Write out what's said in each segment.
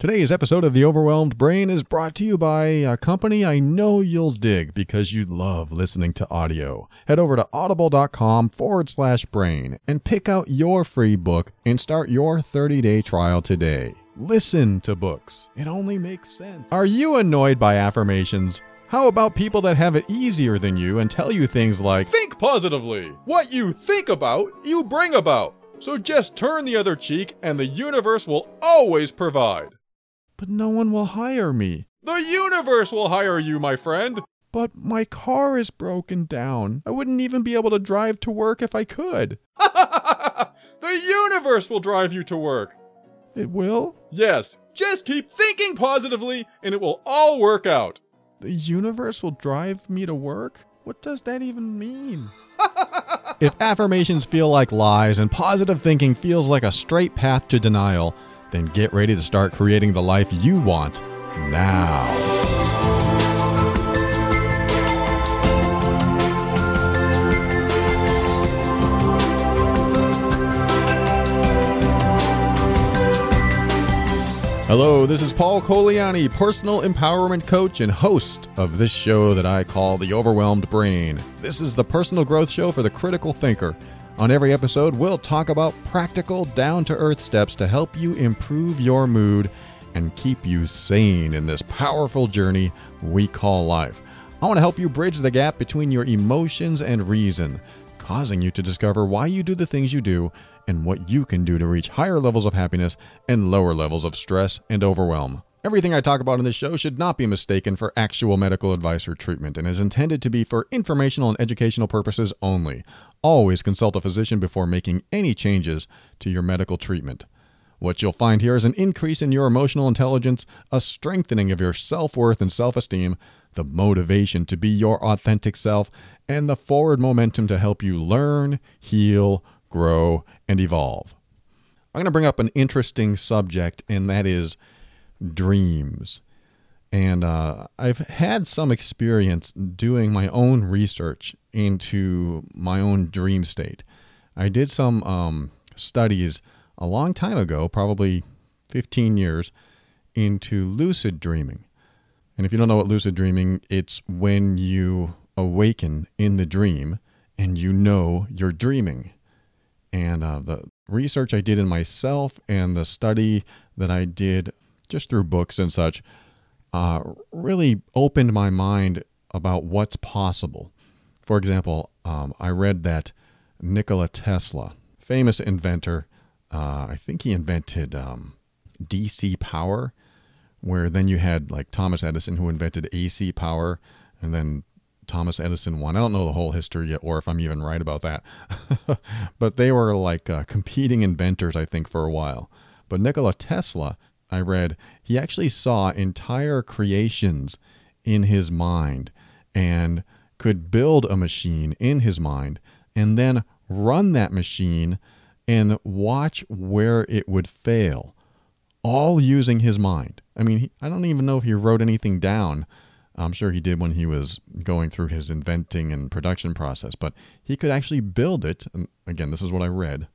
Today's episode of The Overwhelmed Brain is brought to you by a company I know you'll dig because you love listening to audio. Head over to audible.com forward slash brain and pick out your free book and start your 30 day trial today. Listen to books. It only makes sense. Are you annoyed by affirmations? How about people that have it easier than you and tell you things like, Think positively! What you think about, you bring about! So just turn the other cheek and the universe will always provide. But no one will hire me. The universe will hire you, my friend. But my car is broken down. I wouldn't even be able to drive to work if I could. the universe will drive you to work. It will? Yes. Just keep thinking positively and it will all work out. The universe will drive me to work? What does that even mean? if affirmations feel like lies and positive thinking feels like a straight path to denial, then get ready to start creating the life you want now. Hello, this is Paul Colaianni, personal empowerment coach and host of this show that I call The Overwhelmed Brain. This is the personal growth show for the critical thinker. On every episode, we'll talk about practical, down to earth steps to help you improve your mood and keep you sane in this powerful journey we call life. I want to help you bridge the gap between your emotions and reason, causing you to discover why you do the things you do and what you can do to reach higher levels of happiness and lower levels of stress and overwhelm. Everything I talk about in this show should not be mistaken for actual medical advice or treatment and is intended to be for informational and educational purposes only. Always consult a physician before making any changes to your medical treatment. What you'll find here is an increase in your emotional intelligence, a strengthening of your self worth and self esteem, the motivation to be your authentic self, and the forward momentum to help you learn, heal, grow, and evolve. I'm going to bring up an interesting subject, and that is dreams. And uh, I've had some experience doing my own research into my own dream state. I did some um, studies a long time ago, probably 15 years, into lucid dreaming. And if you don't know what lucid dreaming, it's when you awaken in the dream and you know you're dreaming. And uh, the research I did in myself and the study that I did just through books and such uh, really opened my mind about what's possible. For example, um, I read that Nikola Tesla, famous inventor, uh, I think he invented um, DC power, where then you had like Thomas Edison who invented AC power, and then Thomas Edison won. I don't know the whole history yet, or if I'm even right about that. but they were like uh, competing inventors, I think, for a while. But Nikola Tesla, I read, he actually saw entire creations in his mind and could build a machine in his mind and then run that machine and watch where it would fail, all using his mind. I mean, he, I don't even know if he wrote anything down I'm sure he did when he was going through his inventing and production process, but he could actually build it. And again, this is what I read,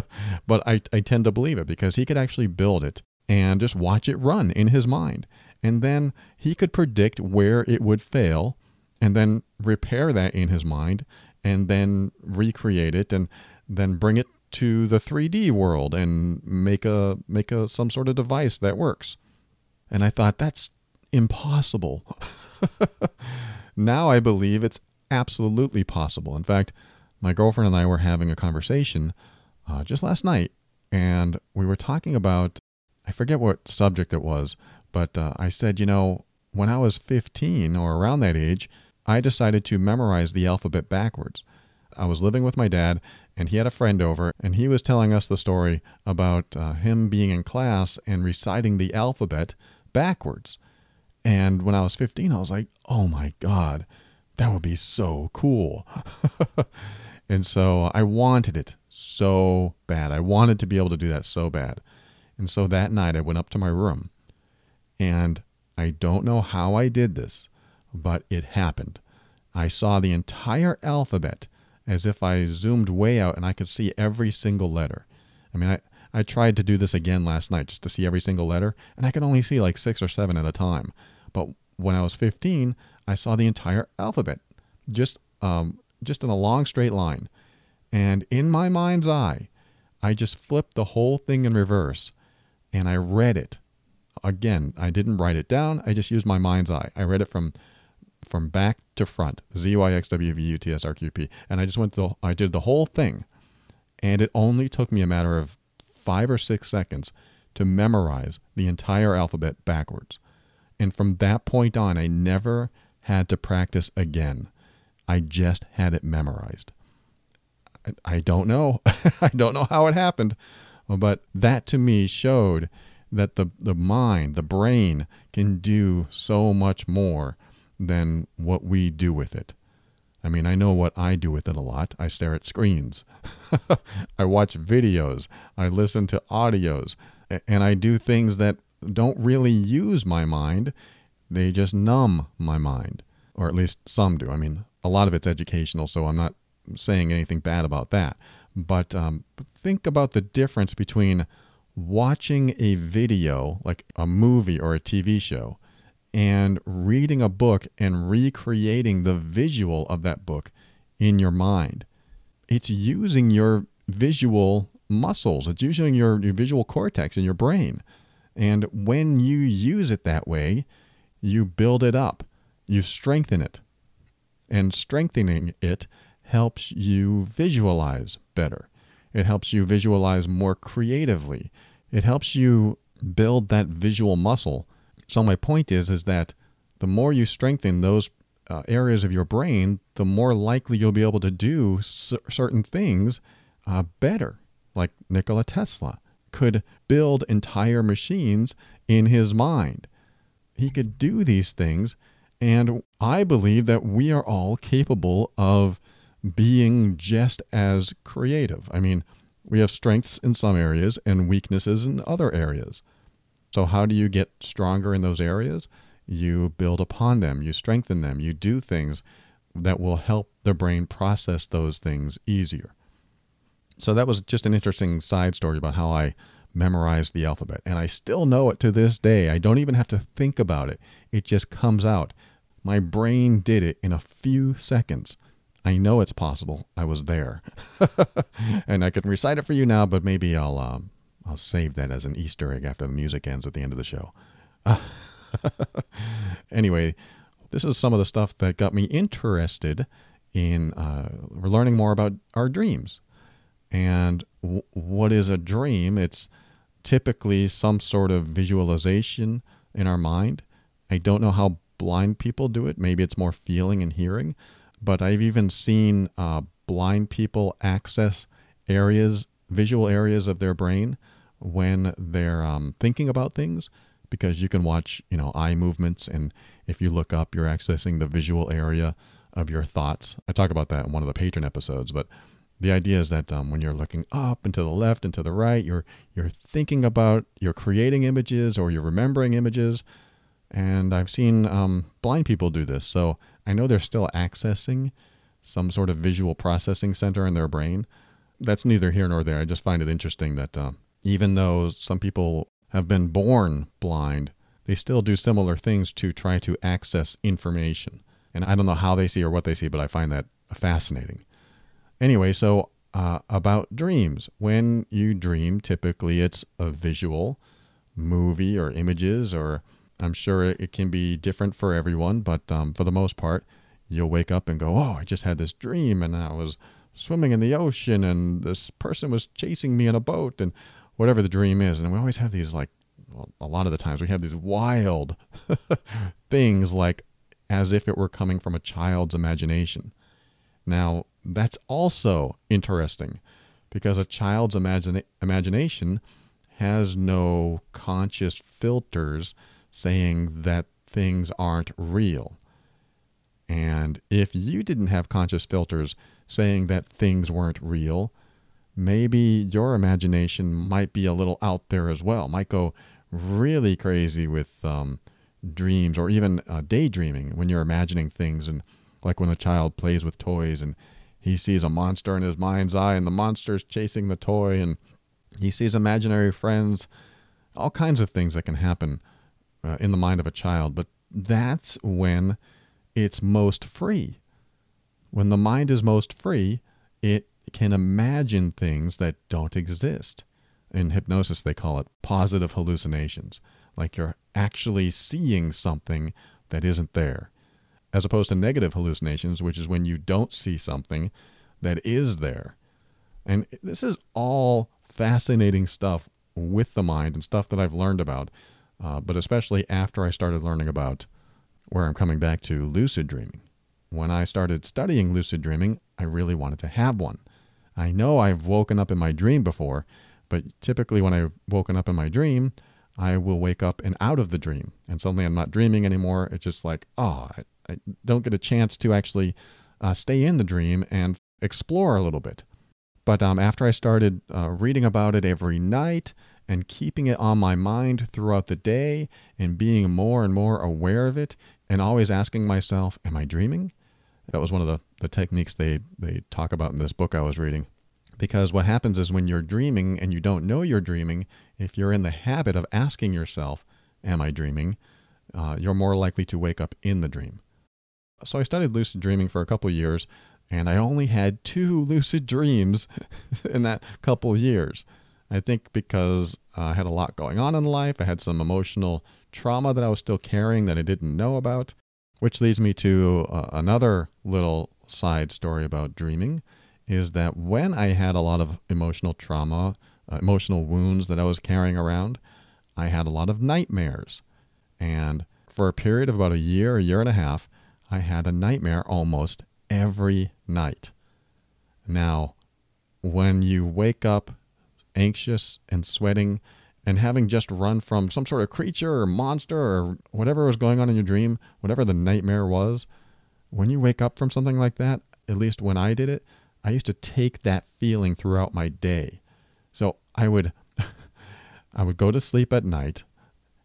but I, I tend to believe it because he could actually build it and just watch it run in his mind. And then he could predict where it would fail and then repair that in his mind and then recreate it and then bring it to the 3D world and make a make a some sort of device that works. And I thought that's impossible. now I believe it's absolutely possible. In fact, my girlfriend and I were having a conversation uh, just last night, and we were talking about, I forget what subject it was, but uh, I said, you know, when I was 15 or around that age, I decided to memorize the alphabet backwards. I was living with my dad, and he had a friend over, and he was telling us the story about uh, him being in class and reciting the alphabet backwards. And when I was 15, I was like, oh my God, that would be so cool. and so I wanted it so bad. I wanted to be able to do that so bad. And so that night I went up to my room and I don't know how I did this, but it happened. I saw the entire alphabet as if I zoomed way out and I could see every single letter. I mean, I, I tried to do this again last night just to see every single letter, and I could only see like six or seven at a time. But when I was 15, I saw the entire alphabet just um, just in a long straight line. And in my mind's eye, I just flipped the whole thing in reverse and I read it. Again, I didn't write it down. I just used my mind's eye. I read it from from back to front. Z Y X W V U T S R Q P. And I just went the I did the whole thing. And it only took me a matter of 5 or 6 seconds to memorize the entire alphabet backwards. And from that point on, I never had to practice again. I just had it memorized. I don't know. I don't know how it happened, but that to me showed that the, the mind, the brain, can do so much more than what we do with it. I mean, I know what I do with it a lot. I stare at screens, I watch videos, I listen to audios, and I do things that don't really use my mind. They just numb my mind, or at least some do. I mean, a lot of it's educational, so I'm not saying anything bad about that. But um, think about the difference between watching a video, like a movie or a TV show, and reading a book and recreating the visual of that book in your mind. It's using your visual muscles, it's using your, your visual cortex in your brain. And when you use it that way, you build it up, you strengthen it. And strengthening it helps you visualize better. It helps you visualize more creatively. It helps you build that visual muscle. So my point is is that the more you strengthen those uh, areas of your brain, the more likely you'll be able to do c- certain things uh, better. Like Nikola Tesla could build entire machines in his mind. He could do these things, and I believe that we are all capable of being just as creative. I mean, we have strengths in some areas and weaknesses in other areas. So, how do you get stronger in those areas? You build upon them, you strengthen them, you do things that will help the brain process those things easier. So, that was just an interesting side story about how I memorized the alphabet. And I still know it to this day. I don't even have to think about it, it just comes out. My brain did it in a few seconds. I know it's possible. I was there, and I can recite it for you now. But maybe I'll um, I'll save that as an Easter egg after the music ends at the end of the show. anyway, this is some of the stuff that got me interested in uh, learning more about our dreams. And w- what is a dream? It's typically some sort of visualization in our mind. I don't know how blind people do it. Maybe it's more feeling and hearing but I've even seen uh, blind people access areas, visual areas of their brain when they're um, thinking about things because you can watch, you know, eye movements. And if you look up, you're accessing the visual area of your thoughts. I talk about that in one of the patron episodes, but the idea is that um, when you're looking up and to the left and to the right, you're you're thinking about, you're creating images or you're remembering images. And I've seen um, blind people do this. So I know they're still accessing some sort of visual processing center in their brain. That's neither here nor there. I just find it interesting that uh, even though some people have been born blind, they still do similar things to try to access information. And I don't know how they see or what they see, but I find that fascinating. Anyway, so uh, about dreams. When you dream, typically it's a visual movie or images or I'm sure it can be different for everyone, but um, for the most part, you'll wake up and go, Oh, I just had this dream and I was swimming in the ocean and this person was chasing me in a boat and whatever the dream is. And we always have these, like, well, a lot of the times, we have these wild things, like as if it were coming from a child's imagination. Now, that's also interesting because a child's imagine imagination has no conscious filters saying that things aren't real. And if you didn't have conscious filters saying that things weren't real, maybe your imagination might be a little out there as well, might go really crazy with um, dreams or even uh, daydreaming when you're imagining things. And like when a child plays with toys and he sees a monster in his mind's eye and the monster's chasing the toy and He sees imaginary friends, all kinds of things that can happen uh, in the mind of a child. But that's when it's most free. When the mind is most free, it can imagine things that don't exist. In hypnosis, they call it positive hallucinations, like you're actually seeing something that isn't there, as opposed to negative hallucinations, which is when you don't see something that is there. And this is all fascinating stuff with the mind and stuff that I've learned about, uh, but especially after I started learning about where I'm coming back to lucid dreaming. When I started studying lucid dreaming, I really wanted to have one. I know I've woken up in my dream before, but typically when I've woken up in my dream, I will wake up and out of the dream. And suddenly I'm not dreaming anymore. It's just like, oh, I, I don't get a chance to actually uh, stay in the dream and explore a little bit. But um, after I started uh, reading about it every night and keeping it on my mind throughout the day and being more and more aware of it and always asking myself, Am I dreaming? That was one of the, the techniques they, they talk about in this book I was reading. Because what happens is when you're dreaming and you don't know you're dreaming, if you're in the habit of asking yourself, Am I dreaming? Uh, you're more likely to wake up in the dream. So I studied lucid dreaming for a couple years, and I only had two lucid dreams in that couple years. I think because I had a lot going on in life, I had some emotional trauma that I was still carrying that I didn't know about, which leads me to uh, another little side story about dreaming is that when I had a lot of emotional trauma, uh, emotional wounds that I was carrying around, I had a lot of nightmares. And for a period of about a year, a year and a half, I had a nightmare almost every night. Now, when you wake up anxious and sweating and having just run from some sort of creature or monster or whatever was going on in your dream, whatever the nightmare was, when you wake up from something like that, at least when I did it, I used to take that feeling throughout my day. So I would I would go to sleep at night,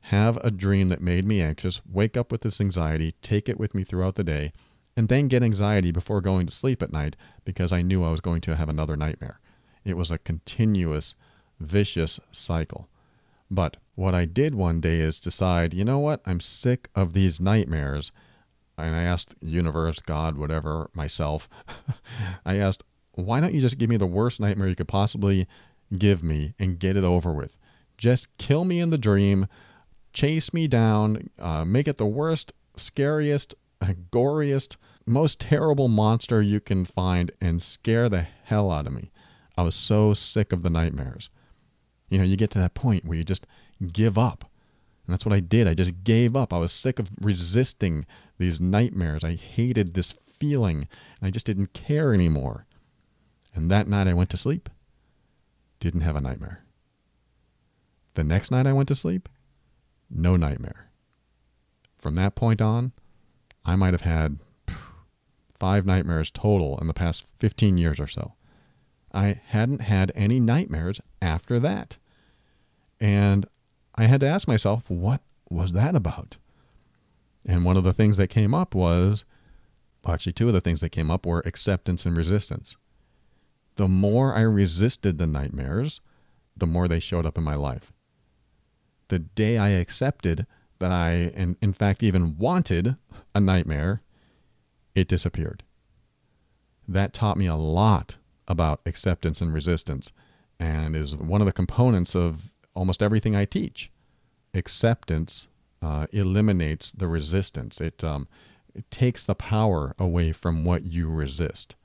have a dream that made me anxious, wake up with this anxiety, take it with me throughout the day, and then get anxiety before going to sleep at night because I knew I was going to have another nightmare. It was a continuous, vicious cycle. But what I did one day is decide, you know what? I'm sick of these nightmares and I asked universe, God, whatever, myself, I asked, why don't you just give me the worst nightmare you could possibly give me and get it over with? Just kill me in the dream, chase me down, uh, make it the worst, scariest, goriest, most terrible monster you can find and scare the hell out of me. I was so sick of the nightmares. You know, you get to that point where you just give up. And that's what I did. I just gave up. I was sick of resisting these nightmares. I hated this feeling. I just didn't care anymore. And that night I went to sleep. Didn't have a nightmare. The next night I went to sleep, no nightmare. From that point on, I might have had five nightmares total in the past 15 years or so. I hadn't had any nightmares after that. And I had to ask myself, what was that about? And one of the things that came up was actually, two of the things that came up were acceptance and resistance. The more I resisted the nightmares, the more they showed up in my life. The day I accepted that I, in, in fact, even wanted a nightmare, it disappeared. That taught me a lot about acceptance and resistance and is one of the components of almost everything I teach. Acceptance uh, eliminates the resistance. It, um, it takes the power away from what you resist.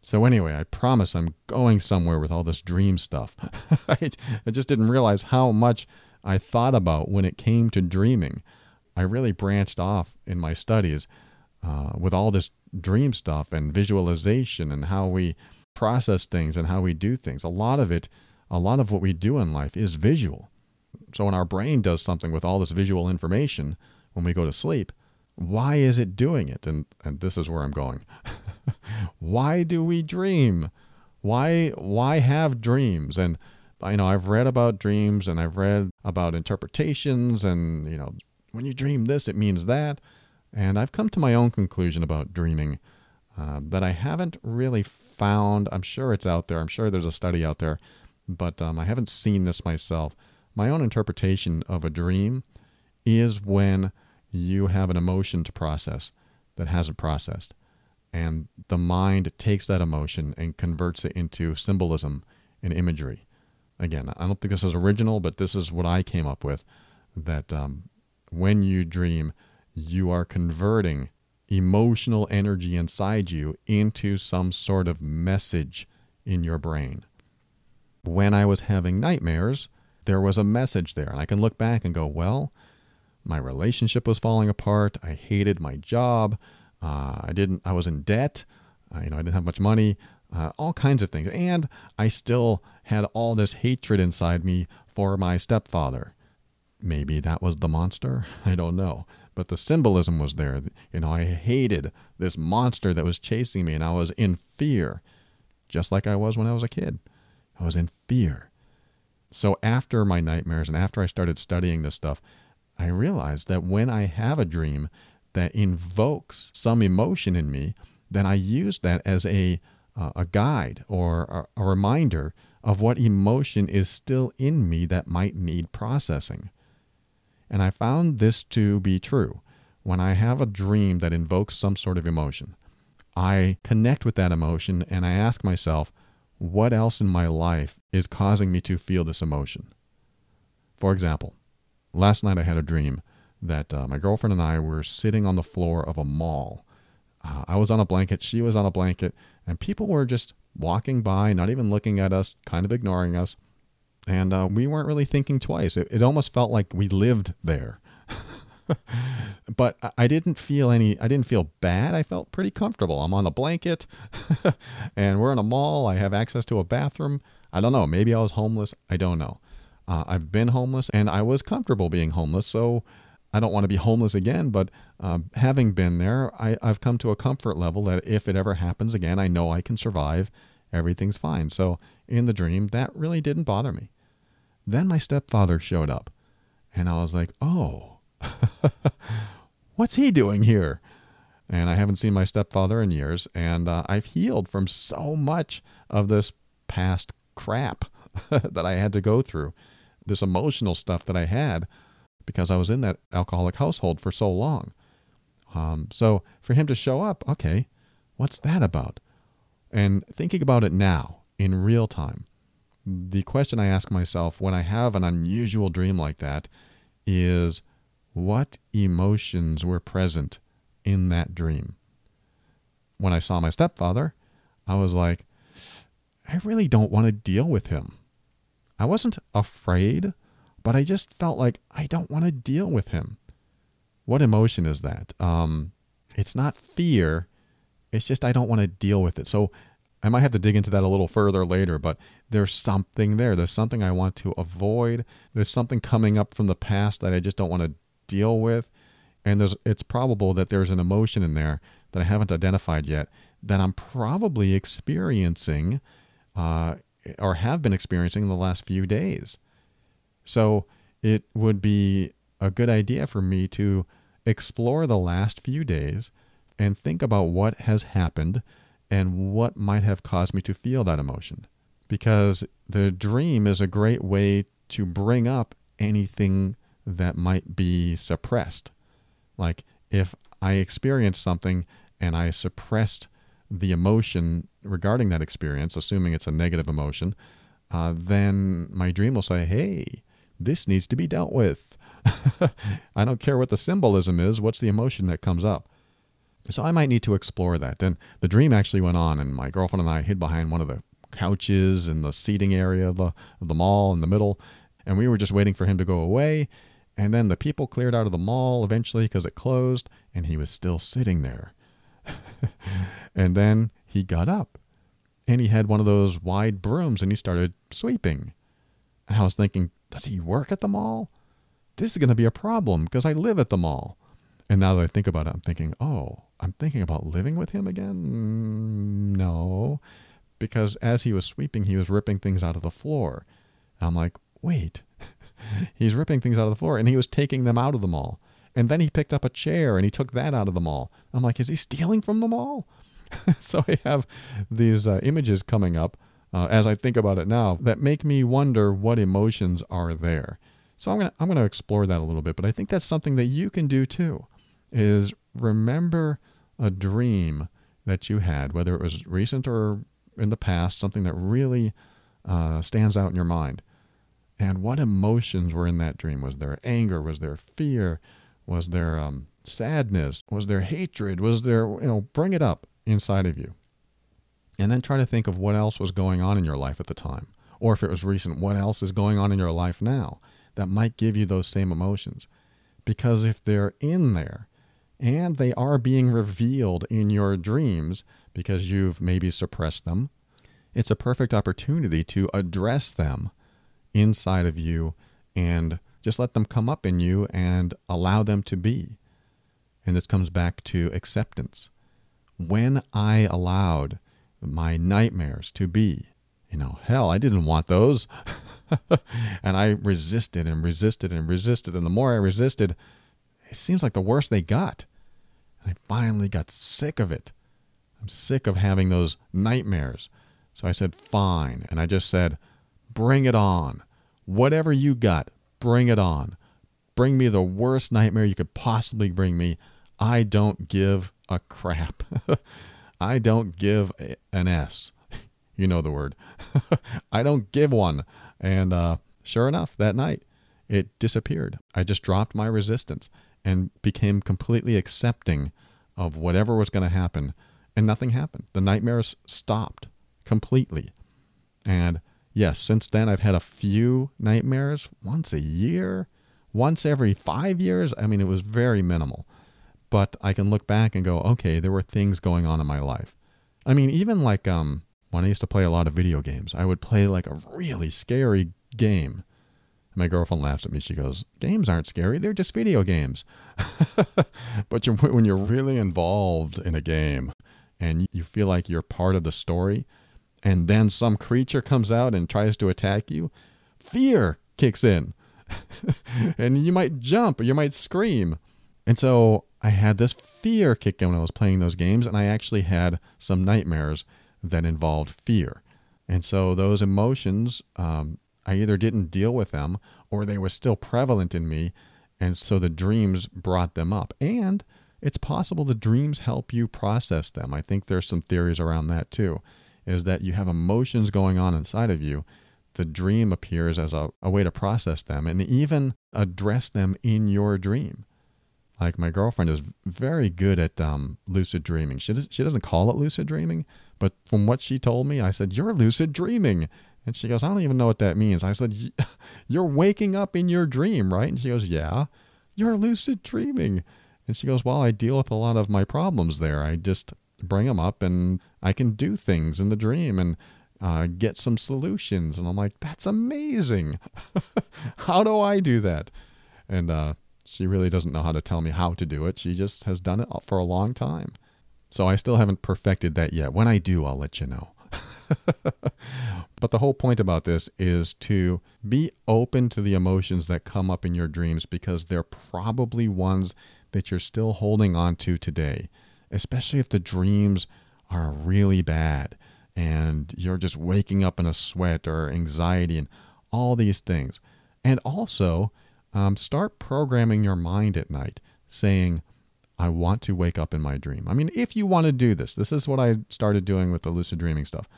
So anyway, I promise I'm going somewhere with all this dream stuff. I, just didn't realize how much I thought about when it came to dreaming. I really branched off in my studies uh, with all this dream stuff and visualization and how we process things and how we do things. A lot of it a lot of what we do in life is visual. So when our brain does something with all this visual information when we go to sleep, why is it doing it? And and this is where I'm going. why do we dream? Why why have dreams? And you know, I've read about dreams and I've read about interpretations and you know, when you dream this, it means that. And I've come to my own conclusion about dreaming uh, that I haven't really found. I'm sure it's out there. I'm sure there's a study out there but um, I haven't seen this myself. My own interpretation of a dream is when you have an emotion to process that hasn't processed. And the mind takes that emotion and converts it into symbolism and imagery. Again, I don't think this is original, but this is what I came up with that um, when you dream, you are converting emotional energy inside you into some sort of message in your brain. When I was having nightmares, there was a message there. And I can look back and go, well, my relationship was falling apart. I hated my job. Uh, I didn't. I was in debt. Uh, you know, I didn't have much money. Uh, all kinds of things, and I still had all this hatred inside me for my stepfather. Maybe that was the monster. I don't know, but the symbolism was there. You know, I hated this monster that was chasing me, and I was in fear, just like I was when I was a kid. I was in fear. So after my nightmares and after I started studying this stuff, I realized that when I have a dream that invokes some emotion in me, then I use that as a uh, a guide or a, a reminder of what emotion is still in me that might need processing. And I found this to be true. When I have a dream that invokes some sort of emotion, I connect with that emotion and I ask myself, what else in my life is causing me to feel this emotion? For example, last night I had a dream that uh, my girlfriend and I were sitting on the floor of a mall. Uh, I was on a blanket, she was on a blanket, and people were just walking by, not even looking at us, kind of ignoring us. And uh, we weren't really thinking twice. It, it almost felt like we lived there. but I didn't feel any, I didn't feel bad. I felt pretty comfortable. I'm on a blanket and we're in a mall. I have access to a bathroom. I don't know. Maybe I was homeless. I don't know. Uh, I've been homeless and I was comfortable being homeless. So I don't want to be homeless again, but uh, having been there, I, I've come to a comfort level that if it ever happens again, I know I can survive. Everything's fine. So in the dream, that really didn't bother me. Then my stepfather showed up, and I was like, oh, what's he doing here? And I haven't seen my stepfather in years, and uh, I've healed from so much of this past crap that I had to go through, this emotional stuff that I had because I was in that alcoholic household for so long. Um, so for him to show up, okay, what's that about? And thinking about it now in real time, the question I ask myself when I have an unusual dream like that is what emotions were present in that dream? When I saw my stepfather, I was like, I really don't want to deal with him. I wasn't afraid but I just felt like I don't want to deal with him. What emotion is that? Um, it's not fear. It's just I don't want to deal with it. So I might have to dig into that a little further later, but there's something there. There's something I want to avoid. There's something coming up from the past that I just don't want to deal with. And there's it's probable that there's an emotion in there that I haven't identified yet that I'm probably experiencing uh, or have been experiencing in the last few days. So it would be a good idea for me to explore the last few days and think about what has happened and what might have caused me to feel that emotion. Because the dream is a great way to bring up anything that might be suppressed. Like if I experienced something and I suppressed the emotion regarding that experience, assuming it's a negative emotion, uh, then my dream will say, hey, this needs to be dealt with. I don't care what the symbolism is, what's the emotion that comes up? So I might need to explore that. Then the dream actually went on, and my girlfriend and I hid behind one of the couches in the seating area of the, of the mall in the middle, and we were just waiting for him to go away. And then the people cleared out of the mall eventually because it closed, and he was still sitting there. and then he got up, and he had one of those wide brooms, and he started sweeping. And I was thinking, does he work at the mall? This is going to be a problem because I live at the mall. And now that I think about it, I'm thinking, oh, I'm thinking about living with him again? Mm, no. Because as he was sweeping, he was ripping things out of the floor. And I'm like, wait, he's ripping things out of the floor and he was taking them out of the mall. And then he picked up a chair and he took that out of the mall. I'm like, is he stealing from the mall? so I have these uh, images coming up uh, as I think about it now that make me wonder what emotions are there. So I'm gonna I'm gonna explore that a little bit, but I think that's something that you can do too. Is remember a dream that you had, whether it was recent or in the past, something that really uh, stands out in your mind. And what emotions were in that dream? Was there anger? Was there fear? Was there um, sadness? Was there hatred? Was there, you know, bring it up inside of you. And then try to think of what else was going on in your life at the time. Or if it was recent, what else is going on in your life now that might give you those same emotions? Because if they're in there and they are being revealed in your dreams because you've maybe suppressed them, it's a perfect opportunity to address them inside of you and just let them come up in you and allow them to be. And this comes back to acceptance. When I allowed my nightmares to be, you know, hell, I didn't want those. and I resisted and resisted and resisted. And the more I resisted, it seems like the worse they got. And I finally got sick of it. I'm sick of having those nightmares. So I said, fine. And I just said, bring it on. Whatever you got, bring it on. Bring me the worst nightmare you could possibly bring me. I don't give a crap. I don't give an S. You know the word. I don't give one. And uh, sure enough, that night, it disappeared. I just dropped my resistance and became completely accepting of whatever was going to happen. And nothing happened. The nightmares stopped completely. And yes, since then I've had a few nightmares once a year, once every five years. I mean, it was very minimal. But I can look back and go, okay, there were things going on in my life. I mean, even like um, when I used to play a lot of video games, I would play like a really scary game. My girlfriend laughs at me. She goes, Games aren't scary. They're just video games. but you're, when you're really involved in a game and you feel like you're part of the story, and then some creature comes out and tries to attack you, fear kicks in. and you might jump or you might scream. And so I had this fear kick in when I was playing those games, and I actually had some nightmares that involved fear. And so those emotions, um, I either didn't deal with them or they were still prevalent in me. And so the dreams brought them up. And it's possible the dreams help you process them. I think there's some theories around that too is that you have emotions going on inside of you. The dream appears as a, a way to process them and even address them in your dream. Like my girlfriend is very good at um, lucid dreaming. She, does, she doesn't call it lucid dreaming, but from what she told me, I said, You're lucid dreaming. And she goes, I don't even know what that means. I said, You're waking up in your dream, right? And she goes, Yeah, you're lucid dreaming. And she goes, Well, I deal with a lot of my problems there. I just bring them up and I can do things in the dream and uh, get some solutions. And I'm like, that's amazing. how do I do that? And uh, she really doesn't know how to tell me how to do it. She just has done it for a long time. So I still haven't perfected that yet. When I do, I'll let you know. but the whole point about this is to be open to the emotions that come up in your dreams because they're probably ones that you're still holding on to today especially if the dreams are really bad and you're just waking up in a sweat or anxiety and all these things. And also, um, start programming your mind at night saying, I want to wake up in my dream. I mean, if you want to do this, this is what I started doing with the lucid dreaming stuff.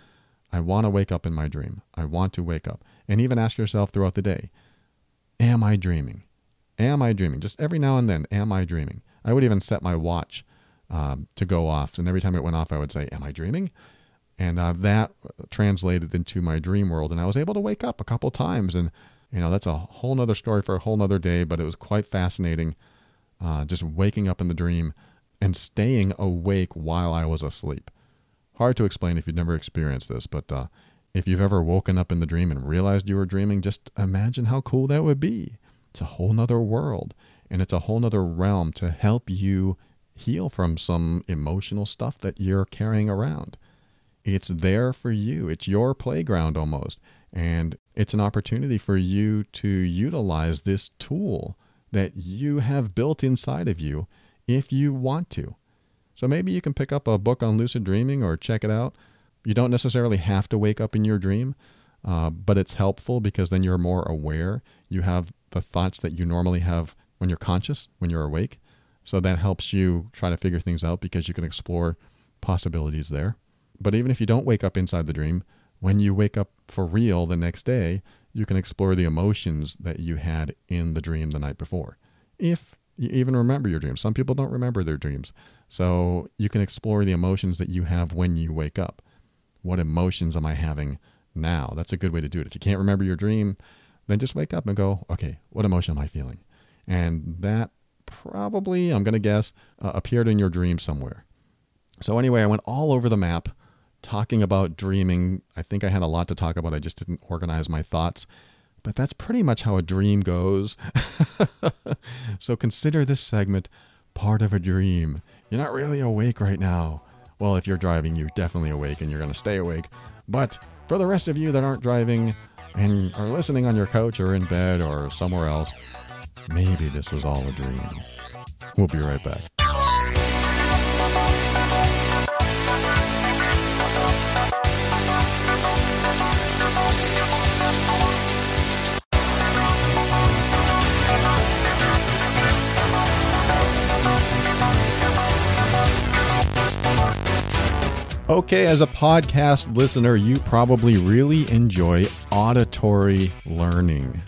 I want to wake up in my dream. I want to wake up. And even ask yourself throughout the day, am I dreaming? Am I dreaming? Just every now and then, am I dreaming? I would even set my watch um, to go off. And every time it went off, I would say, Am I dreaming? And uh, that translated into my dream world. And I was able to wake up a couple times. And, you know, that's a whole nother story for a whole nother day, but it was quite fascinating uh, just waking up in the dream and staying awake while I was asleep. Hard to explain if you've never experienced this, but uh, if you've ever woken up in the dream and realized you were dreaming, just imagine how cool that would be. It's a whole nother world, and it's a whole nother realm to help you heal from some emotional stuff that you're carrying around. It's there for you, it's your playground almost. And it's an opportunity for you to utilize this tool that you have built inside of you if you want to. So maybe you can pick up a book on lucid dreaming or check it out. You don't necessarily have to wake up in your dream, uh, but it's helpful because then you're more aware. You have the thoughts that you normally have when you're conscious, when you're awake. So that helps you try to figure things out because you can explore possibilities there. But even if you don't wake up inside the dream, when you wake up for real the next day, you can explore the emotions that you had in the dream the night before. If you even remember your dreams. Some people don't remember their dreams. So you can explore the emotions that you have when you wake up. What emotions am I having now? That's a good way to do it. If you can't remember your dream, then just wake up and go, okay, what emotion am I feeling? And that probably, I'm going to guess, uh, appeared in your dream somewhere. So, anyway, I went all over the map talking about dreaming. I think I had a lot to talk about. I just didn't organize my thoughts. But that's pretty much how a dream goes. so, consider this segment part of a dream. You're not really awake right now. Well, if you're driving, you're definitely awake and you're going to stay awake. But for the rest of you that aren't driving and are listening on your couch or in bed or somewhere else, maybe this was all a dream. We'll be right back. Okay, as a podcast listener, you probably really enjoy auditory learning.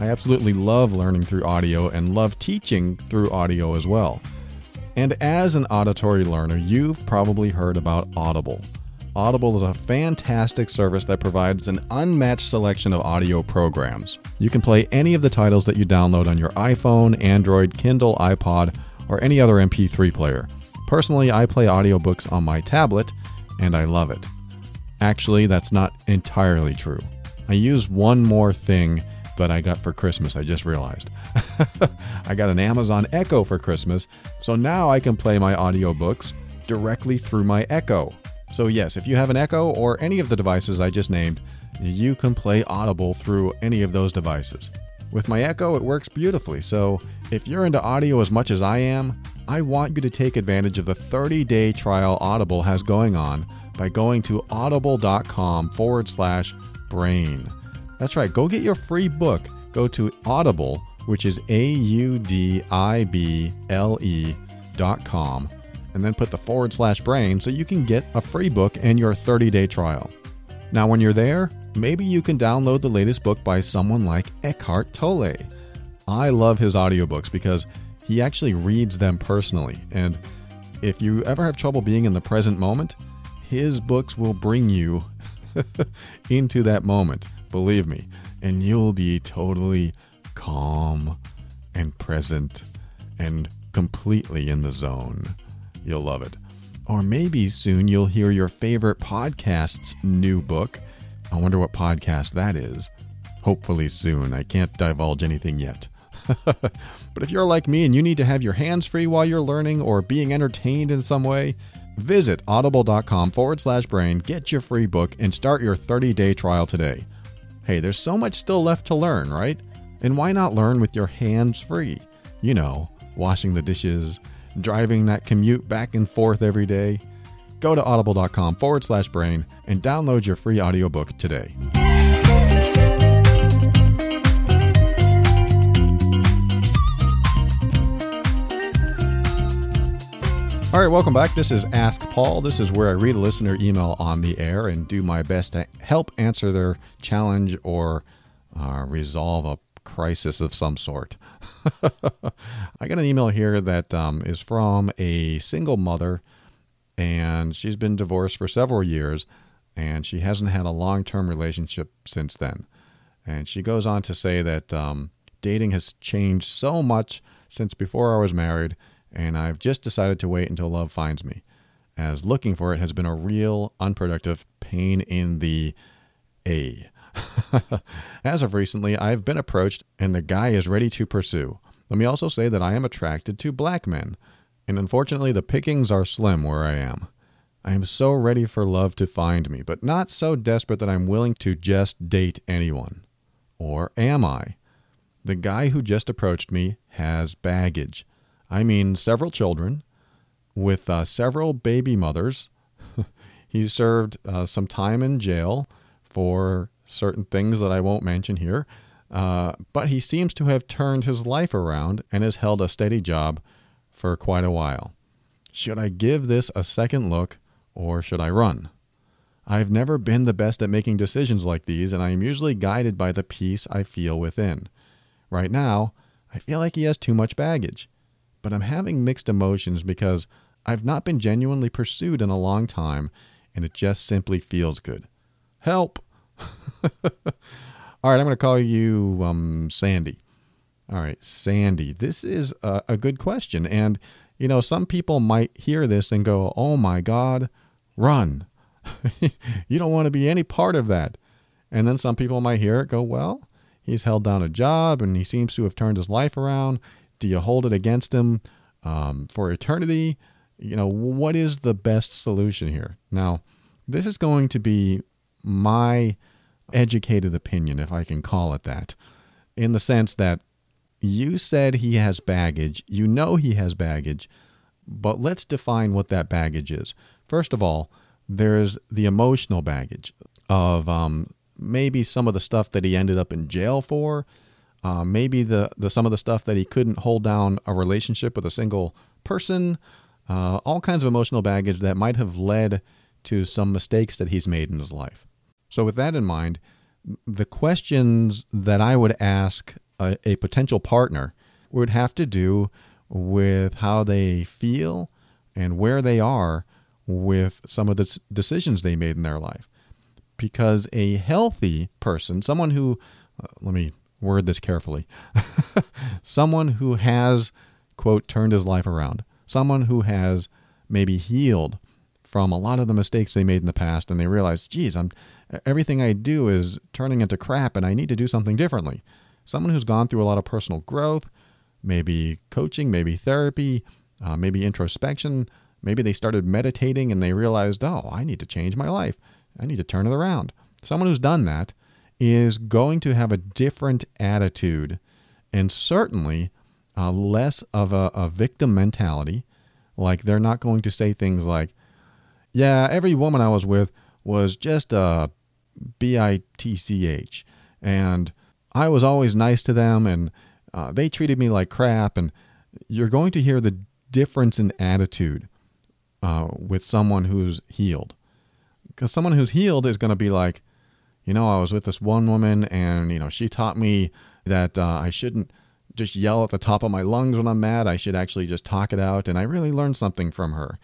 I absolutely love learning through audio and love teaching through audio as well. And as an auditory learner, you've probably heard about Audible. Audible is a fantastic service that provides an unmatched selection of audio programs. You can play any of the titles that you download on your iPhone, Android, Kindle, iPod, or any other MP3 player. Personally, I play audiobooks on my tablet, and I love it. Actually, that's not entirely true. I use one more thing that I got for Christmas, I just realized. I got an Amazon Echo for Christmas, so now I can play my audiobooks directly through my Echo. So, yes, if you have an Echo or any of the devices I just named, you can play Audible through any of those devices. With my Echo, it works beautifully, so if you're into audio as much as I am, I want you to take advantage of the 30 day trial Audible has going on by going to audible.com forward slash brain. That's right, go get your free book. Go to Audible, which is A U D I B L E dot com, and then put the forward slash brain so you can get a free book and your 30 day trial. Now, when you're there, maybe you can download the latest book by someone like Eckhart Tolle. I love his audiobooks because he actually reads them personally. And if you ever have trouble being in the present moment, his books will bring you into that moment, believe me. And you'll be totally calm and present and completely in the zone. You'll love it. Or maybe soon you'll hear your favorite podcast's new book. I wonder what podcast that is. Hopefully soon. I can't divulge anything yet. but if you're like me and you need to have your hands free while you're learning or being entertained in some way, visit audible.com forward slash brain, get your free book, and start your 30 day trial today. Hey, there's so much still left to learn, right? And why not learn with your hands free? You know, washing the dishes, driving that commute back and forth every day. Go to audible.com forward slash brain and download your free audiobook today. All right, welcome back. This is Ask Paul. This is where I read a listener email on the air and do my best to help answer their challenge or uh, resolve a crisis of some sort. I got an email here that um, is from a single mother, and she's been divorced for several years, and she hasn't had a long term relationship since then. And she goes on to say that um, dating has changed so much since before I was married and I've just decided to wait until love finds me, as looking for it has been a real unproductive pain in the A. as of recently, I've been approached and the guy is ready to pursue. Let me also say that I am attracted to black men, and unfortunately, the pickings are slim where I am. I am so ready for love to find me, but not so desperate that I'm willing to just date anyone. Or am I? The guy who just approached me has baggage. I mean several children with uh, several baby mothers. he served uh, some time in jail for certain things that I won't mention here. Uh, but he seems to have turned his life around and has held a steady job for quite a while. Should I give this a second look or should I run? I've never been the best at making decisions like these, and I am usually guided by the peace I feel within. Right now, I feel like he has too much baggage, but I'm having mixed emotions because I've not been genuinely pursued in a long time, and it just simply feels good. Help! All right, I'm going to call you um, Sandy. All right, Sandy. This is a, a good question. And, you know, some people might hear this and go, oh my God, run. you don't want to be any part of that. And then some people might hear it, go, well, he's held down a job and he seems to have turned his life around. Do you hold it against him um, for eternity? You know, what is the best solution here? Now, this is going to be my educated opinion, if I can call it that, in the sense that you said he has baggage, you know he has baggage, but let's define what that baggage is. First of all, there's the emotional baggage of um, maybe some of the stuff that he ended up in jail for, uh, maybe the, the some of the stuff that he couldn't hold down a relationship with a single person, uh, all kinds of emotional baggage that might have led to some mistakes that he's made in his life. So, with that in mind, the questions that I would ask a, a potential partner would have to do with how they feel and where they are with some of the decisions they made in their life. Because a healthy person, someone who, uh, let me word this carefully, someone who has, quote, turned his life around, someone who has maybe healed from a lot of the mistakes they made in the past and they realize, geez, I'm everything I do is turning into crap and I need to do something differently. Someone who's gone through a lot of personal growth, maybe coaching, maybe therapy, uh, maybe introspection, maybe they started meditating and they realized, oh, I need to change my life. I need to turn it around. Someone who's done that is going to have a different attitude and certainly uh, less of a, a victim mentality. Like they're not going to say things like, yeah, every woman I was with was just a B I T C H. And I was always nice to them and uh, they treated me like crap. And you're going to hear the difference in attitude uh, with someone who's healed. Because someone who's healed is going to be like, you know, I was with this one woman and, you know, she taught me that uh, I shouldn't just yell at the top of my lungs when I'm mad. I should actually just talk it out. And I really learned something from her.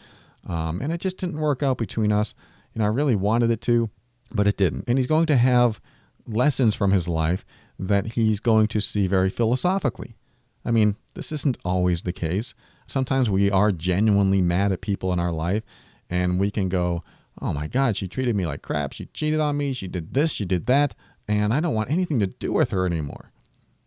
Um, and it just didn't work out between us. Know, I really wanted it to but it didn't. And he's going to have lessons from his life that he's going to see very philosophically. I mean, this isn't always the case. Sometimes we are genuinely mad at people in our life and we can go, oh my God, she treated me like crap. She cheated on me. She did this, she did that. And I don't want anything to do with her anymore.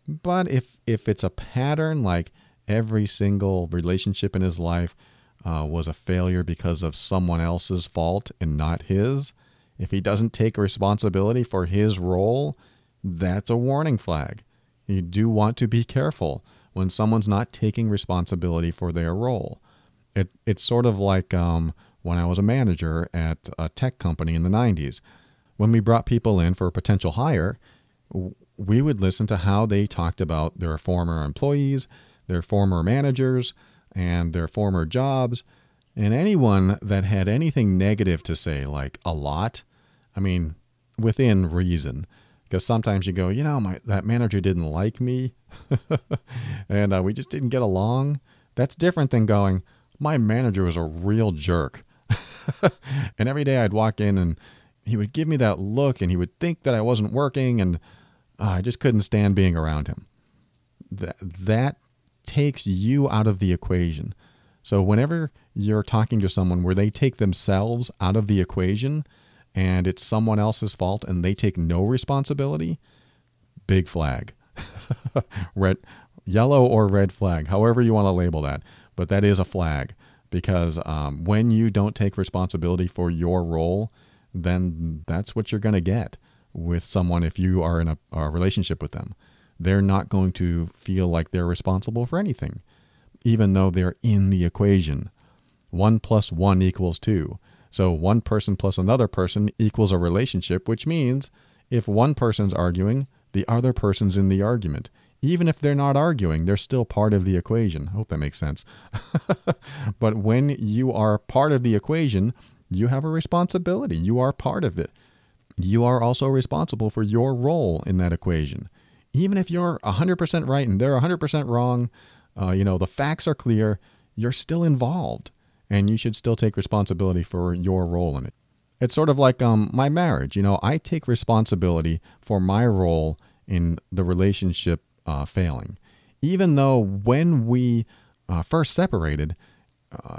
But if, if it's a pattern like every single relationship in his life uh, was a failure because of someone else's fault and not his, if he doesn't take responsibility for his role, that's a warning flag. You do want to be careful when someone's not taking responsibility for their role. It, it's sort of like um, when I was a manager at a tech company in the 90s. When we brought people in for a potential hire, we would listen to how they talked about their former employees, their former managers, and their former jobs. And anyone that had anything negative to say, like a lot, I mean, within reason. Because sometimes you go, you know, my that manager didn't like me, and uh, we just didn't get along. That's different than going, my manager was a real jerk. and every day I'd walk in and he would give me that look and he would think that I wasn't working and uh, I just couldn't stand being around him. That, that takes you out of the equation. So whenever you're talking to someone where they take themselves out of the equation, and it's someone else's fault and they take no responsibility, big flag. red yellow or red flag, however you want to label that. But that is a flag because um, when you don't take responsibility for your role, then that's what you're going to get with someone if you are in a, a relationship with them. They're not going to feel like they're responsible for anything, even though they're in the equation. One plus one equals two So one person plus another person equals a relationship, which means if one person's arguing, the other person's in the argument. Even if they're not arguing, they're still part of the equation. I hope that makes sense. but when you are part of the equation, you have a responsibility. You are part of it. You are also responsible for your role in that equation. Even if you're 100% right and they're 100% wrong, uh, you know, the facts are clear, you're still involved and you should still take responsibility for your role in it. It's sort of like um, my marriage. You know, I take responsibility for my role in the relationship uh, failing. Even though when we uh, first separated, uh,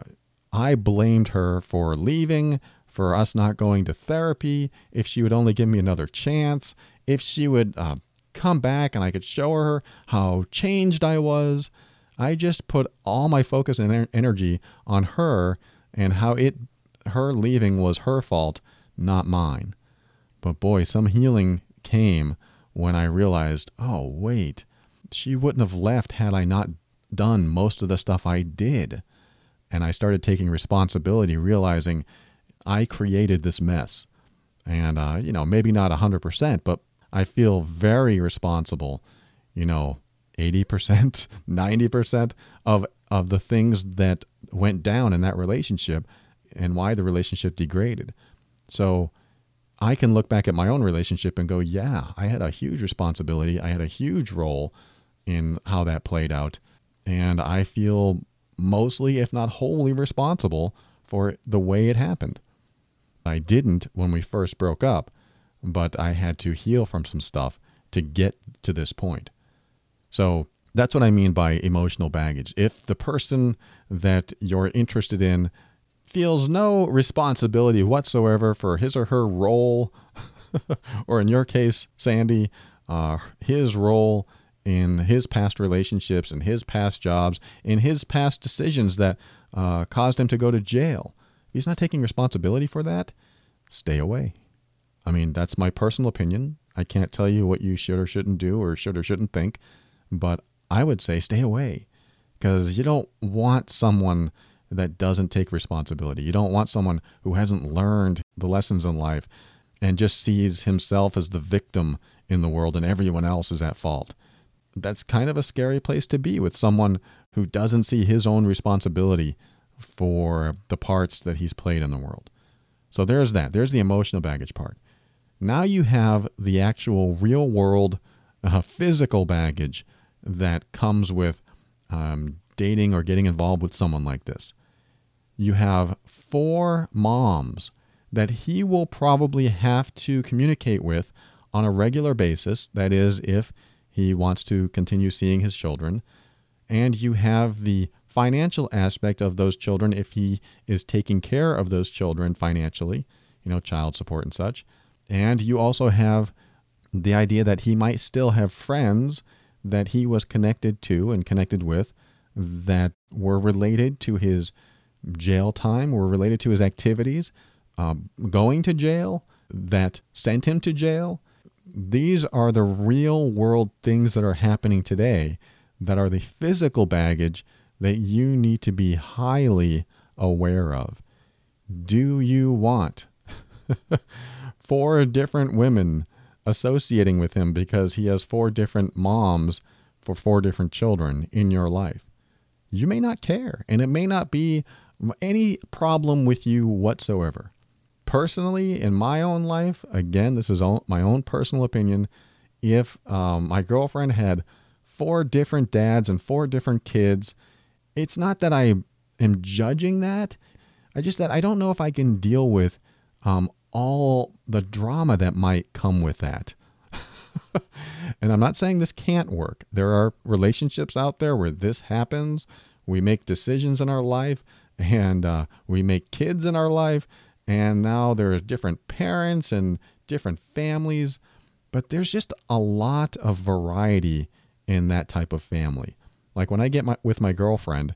I blamed her for leaving, for us not going to therapy, if she would only give me another chance, if she would uh, come back and I could show her how changed I was. I just put all my focus and energy on her and how it her leaving was her fault, not mine. But boy, some healing came when I realized, oh, wait, she wouldn't have left had I not done most of the stuff I did. And I started taking responsibility, realizing I created this mess. And, uh, you know, maybe not 100%, but I feel very responsible, you know, 80%, 90% of, of the things that went down in that relationship and why the relationship degraded. So I can look back at my own relationship and go, yeah, I had a huge responsibility. I had a huge role in how that played out. And I feel mostly, if not wholly, responsible for the way it happened. I didn't when we first broke up, but I had to heal from some stuff to get to this point. So that's what I mean by emotional baggage. If the person that you're interested in feels no responsibility whatsoever for his or her role, or in your case, Sandy, uh, his role in his past relationships, in his past jobs, in his past decisions that uh, caused him to go to jail. If he's not taking responsibility for that, stay away. I mean, that's my personal opinion. I can't tell you what you should or shouldn't do or should or shouldn't think, but I would say stay away because you don't want someone that doesn't take responsibility. You don't want someone who hasn't learned the lessons in life and just sees himself as the victim in the world and everyone else is at fault. That's kind of a scary place to be with someone who doesn't see his own responsibility for the parts that he's played in the world. So there's that. There's the emotional baggage part. Now you have the actual real world uh, physical baggage that comes with um, dating or getting involved with someone like this. You have four moms that he will probably have to communicate with on a regular basis. That is, if he wants to continue seeing his children. And you have the financial aspect of those children if he is taking care of those children financially, you know, child support and such. And you also have the idea that he might still have friends that he was connected to and connected with that were related to his jail time, were related to his activities, um, going to jail, that sent him to jail. These are the real world things that are happening today that are the physical baggage that you need to be highly aware of. Do you want four different women associating with him because he has four different moms for four different children in your life? You may not care, and it may not be any problem with you whatsoever. Personally, in my own life, again, this is all, my own personal opinion. If um, my girlfriend had four different dads and four different kids, it's not that I am judging that. I just that I don't know if I can deal with um, all the drama that might come with that. and I'm not saying this can't work. There are relationships out there where this happens. We make decisions in our life and uh, we make kids in our life. And now there are different parents and different families. But there's just a lot of variety in that type of family. Like when I get my, with my girlfriend,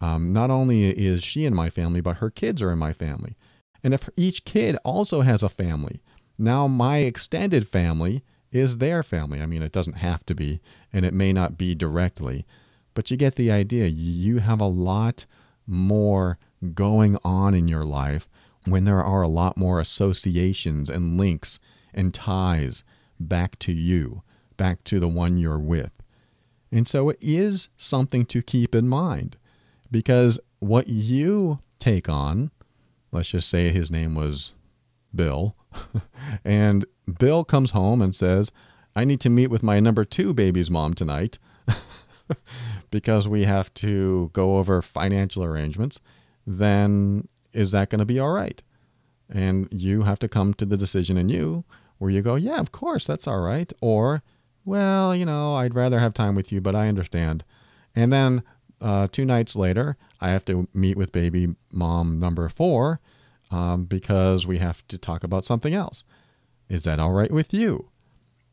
um, not only is she in my family, but her kids are in my family. And if each kid also has a family, now my extended family is their family. I mean, it doesn't have to be, and it may not be directly, but you get the idea. You have a lot more going on in your life when there are a lot more associations and links and ties back to you, back to the one you're with. And so it is something to keep in mind because what you take on, let's just say his name was Bill, and Bill comes home and says, I need to meet with my number two baby's mom tonight because we have to go over financial arrangements, then is that going to be all right? And you have to come to the decision in you where you go, yeah, of course, that's all right. Or, well, you know, I'd rather have time with you, but I understand. And then uh, two nights later, I have to meet with baby mom number four um, because we have to talk about something else. Is that all right with you?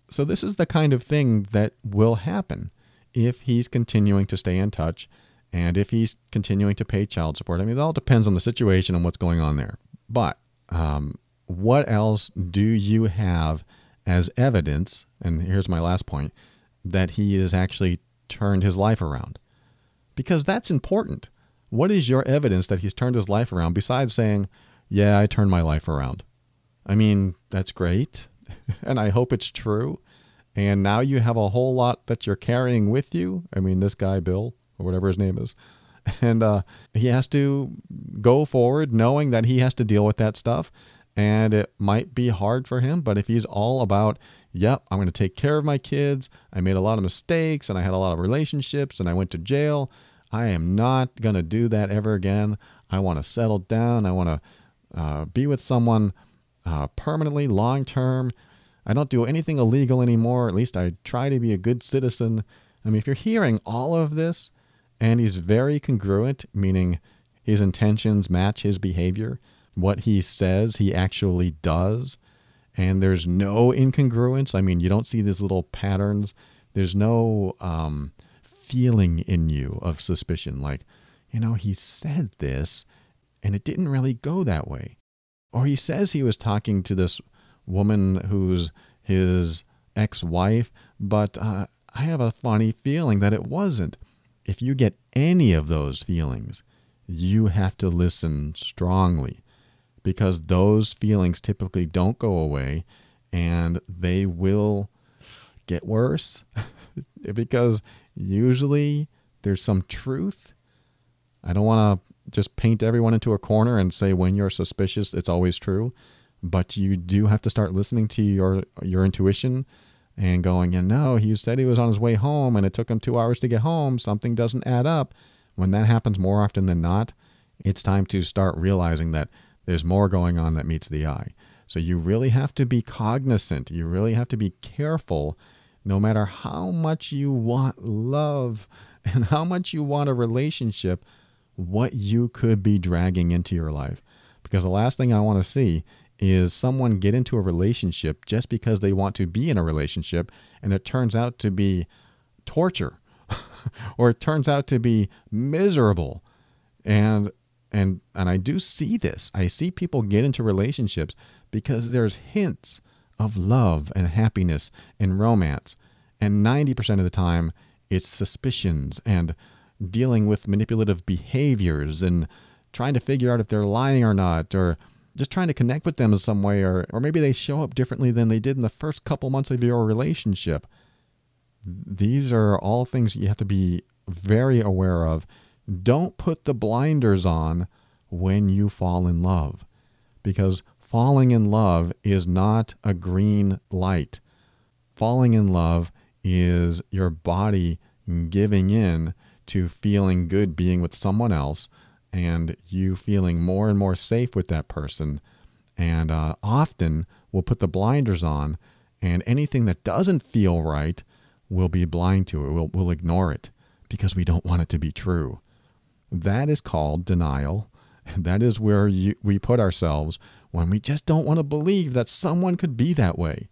So, this is the kind of thing that will happen if he's continuing to stay in touch and if he's continuing to pay child support. I mean, it all depends on the situation and what's going on there. But um, what else do you have as evidence? And here's my last point that he has actually turned his life around. Because that's important. What is your evidence that he's turned his life around besides saying, Yeah, I turned my life around? I mean, that's great. and I hope it's true. And now you have a whole lot that you're carrying with you. I mean, this guy, Bill, or whatever his name is. And uh, he has to go forward knowing that he has to deal with that stuff. And it might be hard for him, but if he's all about, yep, I'm going to take care of my kids, I made a lot of mistakes and I had a lot of relationships and I went to jail, I am not going to do that ever again. I want to settle down. I want to uh, be with someone uh, permanently, long term. I don't do anything illegal anymore. At least I try to be a good citizen. I mean, if you're hearing all of this and he's very congruent, meaning his intentions match his behavior, what he says he actually does, and there's no incongruence. I mean, you don't see these little patterns. There's no um, feeling in you of suspicion, like, you know, he said this and it didn't really go that way. Or he says he was talking to this woman who's his ex wife, but uh, I have a funny feeling that it wasn't. If you get any of those feelings, you have to listen strongly because those feelings typically don't go away and they will get worse because usually there's some truth. I don't want to just paint everyone into a corner and say when you're suspicious it's always true, but you do have to start listening to your your intuition and going, you know, he said he was on his way home and it took him 2 hours to get home, something doesn't add up. When that happens more often than not, it's time to start realizing that there's more going on that meets the eye. So you really have to be cognizant. You really have to be careful no matter how much you want love and how much you want a relationship, what you could be dragging into your life. Because the last thing I want to see is someone get into a relationship just because they want to be in a relationship and it turns out to be torture or it turns out to be miserable. And and and I do see this. I see people get into relationships because there's hints of love and happiness and romance. And 90% of the time, it's suspicions and dealing with manipulative behaviors and trying to figure out if they're lying or not, or just trying to connect with them in some way, or, or maybe they show up differently than they did in the first couple months of your relationship. These are all things you have to be very aware of. Don't put the blinders on when you fall in love because falling in love is not a green light. Falling in love is your body giving in to feeling good being with someone else and you feeling more and more safe with that person. And uh, often we'll put the blinders on, and anything that doesn't feel right, we'll be blind to it. We'll, we'll ignore it because we don't want it to be true. That is called denial. That is where you, we put ourselves when we just don't want to believe that someone could be that way.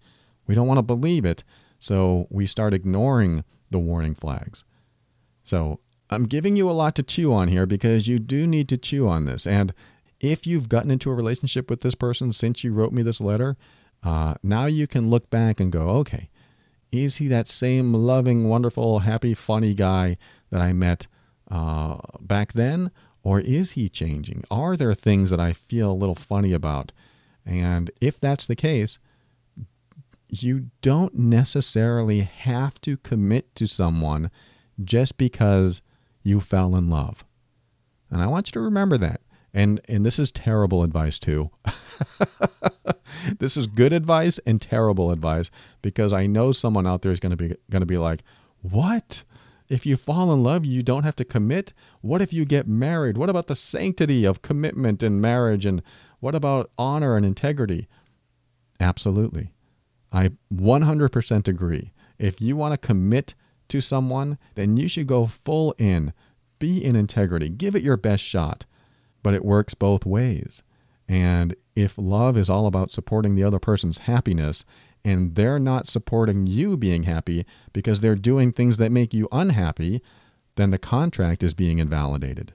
We don't want to believe it, so we start ignoring the warning flags. So I'm giving you a lot to chew on here because you do need to chew on this. And if you've gotten into a relationship with this person since you wrote me this letter, uh, now you can look back and go, okay, is he that same loving, wonderful, happy, funny guy that I met uh, back then? Or is he changing? Are there things that I feel a little funny about? And if that's the case, you don't necessarily have to commit to someone just because you fell in love. And I want you to remember that. And and this is terrible advice too. this is good advice and terrible advice because I know someone out there is going to be going to be like, "What? If you fall in love, you don't have to commit? What if you get married? What about the sanctity of commitment and marriage and what about honor and integrity?" Absolutely. I 100% agree. If you want to commit to someone, then you should go full in. Be in integrity. Give it your best shot. But it works both ways. And if love is all about supporting the other person's happiness and they're not supporting you being happy because they're doing things that make you unhappy, then the contract is being invalidated.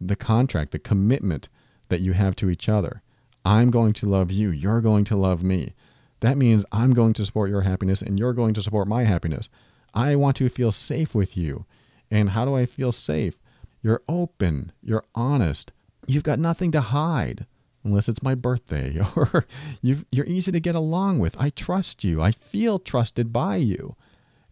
The contract, the commitment that you have to each other. I'm going to love you. You're going to love me. That means I'm going to support your happiness and you're going to support my happiness. I want to feel safe with you. And how do I feel safe? You're open, you're honest, you've got nothing to hide unless it's my birthday or you are easy to get along with. I trust you. I feel trusted by you.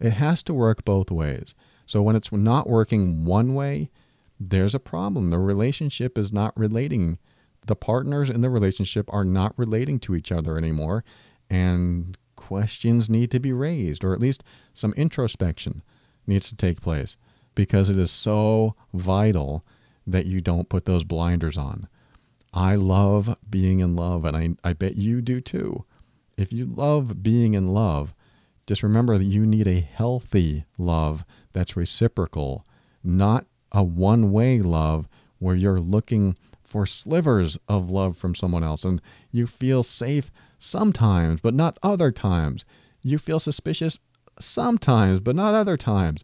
It has to work both ways. So when it's not working one way, there's a problem. The relationship is not relating. The partners in the relationship are not relating to each other anymore and questions need to be raised, or at least some introspection needs to take place because it is so vital that you don't put those blinders on. I love being in love, and I, I bet you do too. If you love being in love, just remember that you need a healthy love that's reciprocal, not a one way love where you're looking for slivers of love from someone else and you feel safe sometimes, but not other times. You feel suspicious sometimes, but not other times.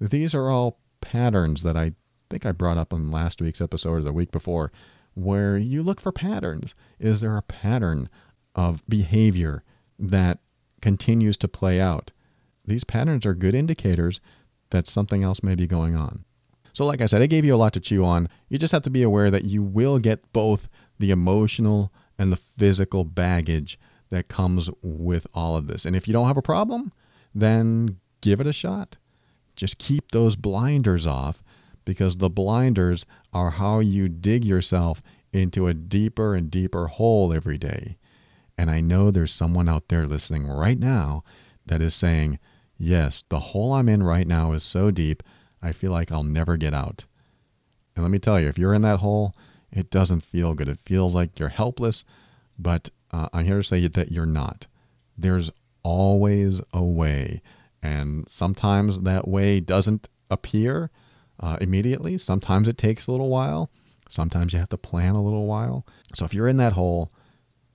These are all patterns that I think I brought up on last week's episode or the week before, where you look for patterns. Is there a pattern of behavior that continues to play out? These patterns are good indicators that something else may be going on. So, like I said, I gave you a lot to chew on. You just have to be aware that you will get both the emotional and the physical baggage that comes with all of this. And if you don't have a problem, then give it a shot. Just keep those blinders off because the blinders are how you dig yourself into a deeper and deeper hole every day. And I know there's someone out there listening right now that is saying, Yes, the hole I'm in right now is so deep, I feel like I'll never get out. And let me tell you, if you're in that hole, it doesn't feel good. It feels like you're helpless, but uh, I'm here to say that you're not. There's always a way, and sometimes that way doesn't appear uh, immediately. Sometimes it takes a little while. Sometimes you have to plan a little while. So if you're in that hole,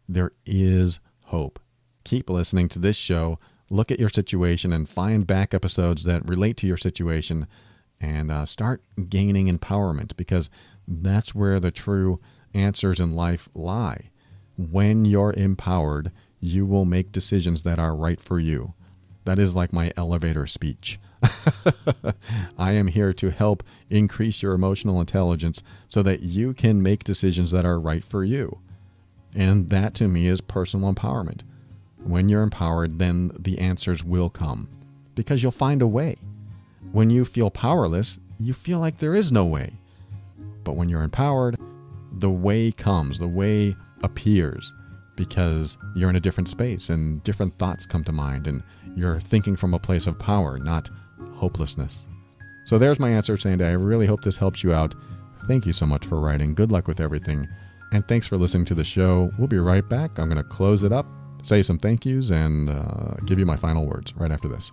there is hope. Keep listening to this show. Look at your situation and find back episodes that relate to your situation and uh, start gaining empowerment because that's where the true answers in life lie. When you're empowered, you will make decisions that are right for you. That is like my elevator speech. I am here to help increase your emotional intelligence so that you can make decisions that are right for you. And that to me is personal empowerment. When you're empowered, then the answers will come because you'll find a way. When you feel powerless, you feel like there is no way. But when you're empowered, the way comes, the way appears because you're in a different space and different thoughts come to mind and you're thinking from a place of power, not hopelessness. So there's my answer, Sandy. I really hope this helps you out. Thank you so much for writing. Good luck with everything. And thanks for listening to the show. We'll be right back. I'm going to close it up, say some thank yous, and uh, give you my final words right after this.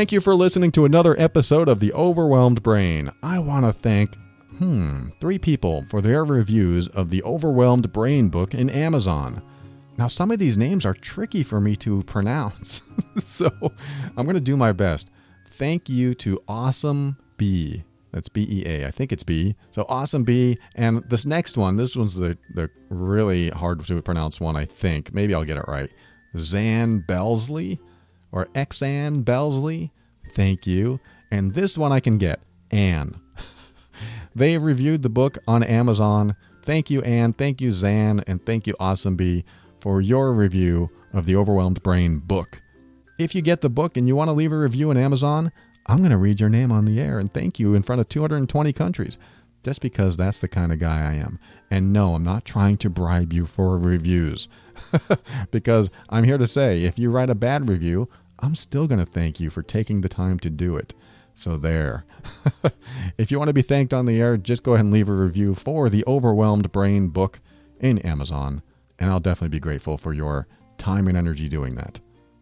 Thank you for listening to another episode of The Overwhelmed Brain. I want to thank, hmm, three people for their reviews of the Overwhelmed Brain book in Amazon. Now, some of these names are tricky for me to pronounce, so I'm going to do my best. thank you to Awesome B. That's B E A. I think it's B. So Awesome B. And this next one, this one's the, the really hard to pronounce one, I think. Maybe I'll get it right. Zan Belsley or Xan Belsley. Thank you. And this one I can get Anne. they reviewed the book on Amazon. Thank you, Anne. Thank you, Zan. And thank you, Awesome B, for your review of the Overwhelmed Brain book. If you get the book and you want to leave a review on Amazon, I'm going to read your name on the air and thank you in front of 220 countries just because that's the kind of guy I am. And no, I'm not trying to bribe you for reviews. because I'm here to say if you write a bad review, I'm still going to thank you for taking the time to do it. So there. if you want to be thanked on the air, just go ahead and leave a review for the Overwhelmed Brain book in Amazon, and I'll definitely be grateful for your time and energy doing that.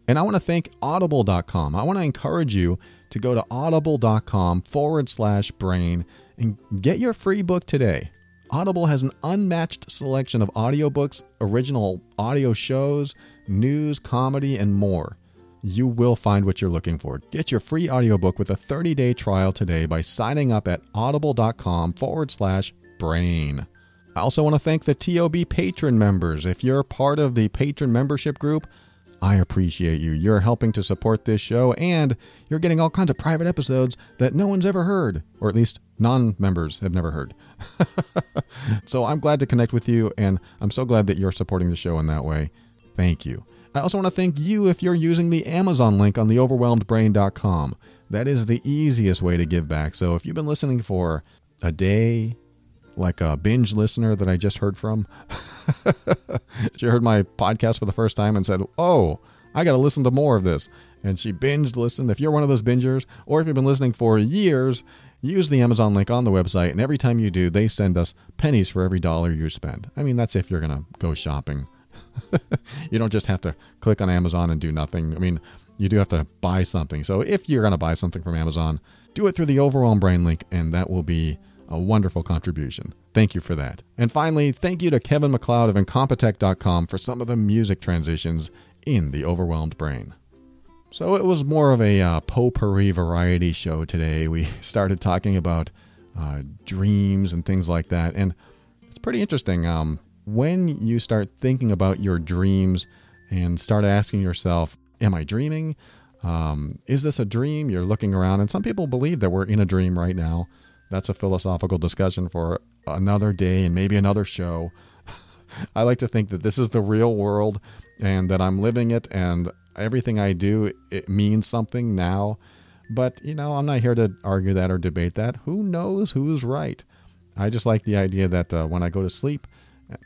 And I want to thank audible.com. I want to encourage you to go to audible.com forward slash brain and get your free book today. Audible has an unmatched selection of audiobooks, original audio shows, news, comedy, and more you will find what you're looking for. Get your free audiobook with a 30 day trial today by signing up at audible.com forward slash brain. I also want to thank the TOB patron members. If you're part of the patron membership group, I appreciate you. You're helping to support this show, and you're getting all kinds of private episodes that no one's ever heard, or at least non members have never heard. so I'm glad to connect with you, and I'm so glad that you're supporting the show in that way. Thank you. I also want to thank you if you're using the Amazon link on theoverwhelmedbrain.com. That is the easiest way to give back. So if you've been listening for a day, like a binge listener that I just heard from, she heard my podcast for the first time and said, Oh, I got to listen to more of this. And she binged listened. If you're one of those bingers, or if you've been listening for years, use the Amazon link on the website. And every time you do, they send us pennies for every dollar you spend. I mean, that's if you're going to go shopping you don't just have to click on Amazon and do nothing. I mean, you do have to buy something. So if you're going to buy something from Amazon, do it through the Overwhelmed Brain link, and that will be a wonderful contribution. Thank you for that. And finally, thank you to Kevin MacLeod of Incompetech.com for some of the music transitions in the Overwhelmed Brain. So it was more of a uh, potpourri variety show today. We started talking about uh, dreams and things like that, and it's pretty interesting. Um, when you start thinking about your dreams and start asking yourself, Am I dreaming? Um, is this a dream? You're looking around, and some people believe that we're in a dream right now. That's a philosophical discussion for another day and maybe another show. I like to think that this is the real world and that I'm living it, and everything I do it means something now. But you know, I'm not here to argue that or debate that. Who knows who's right? I just like the idea that uh, when I go to sleep,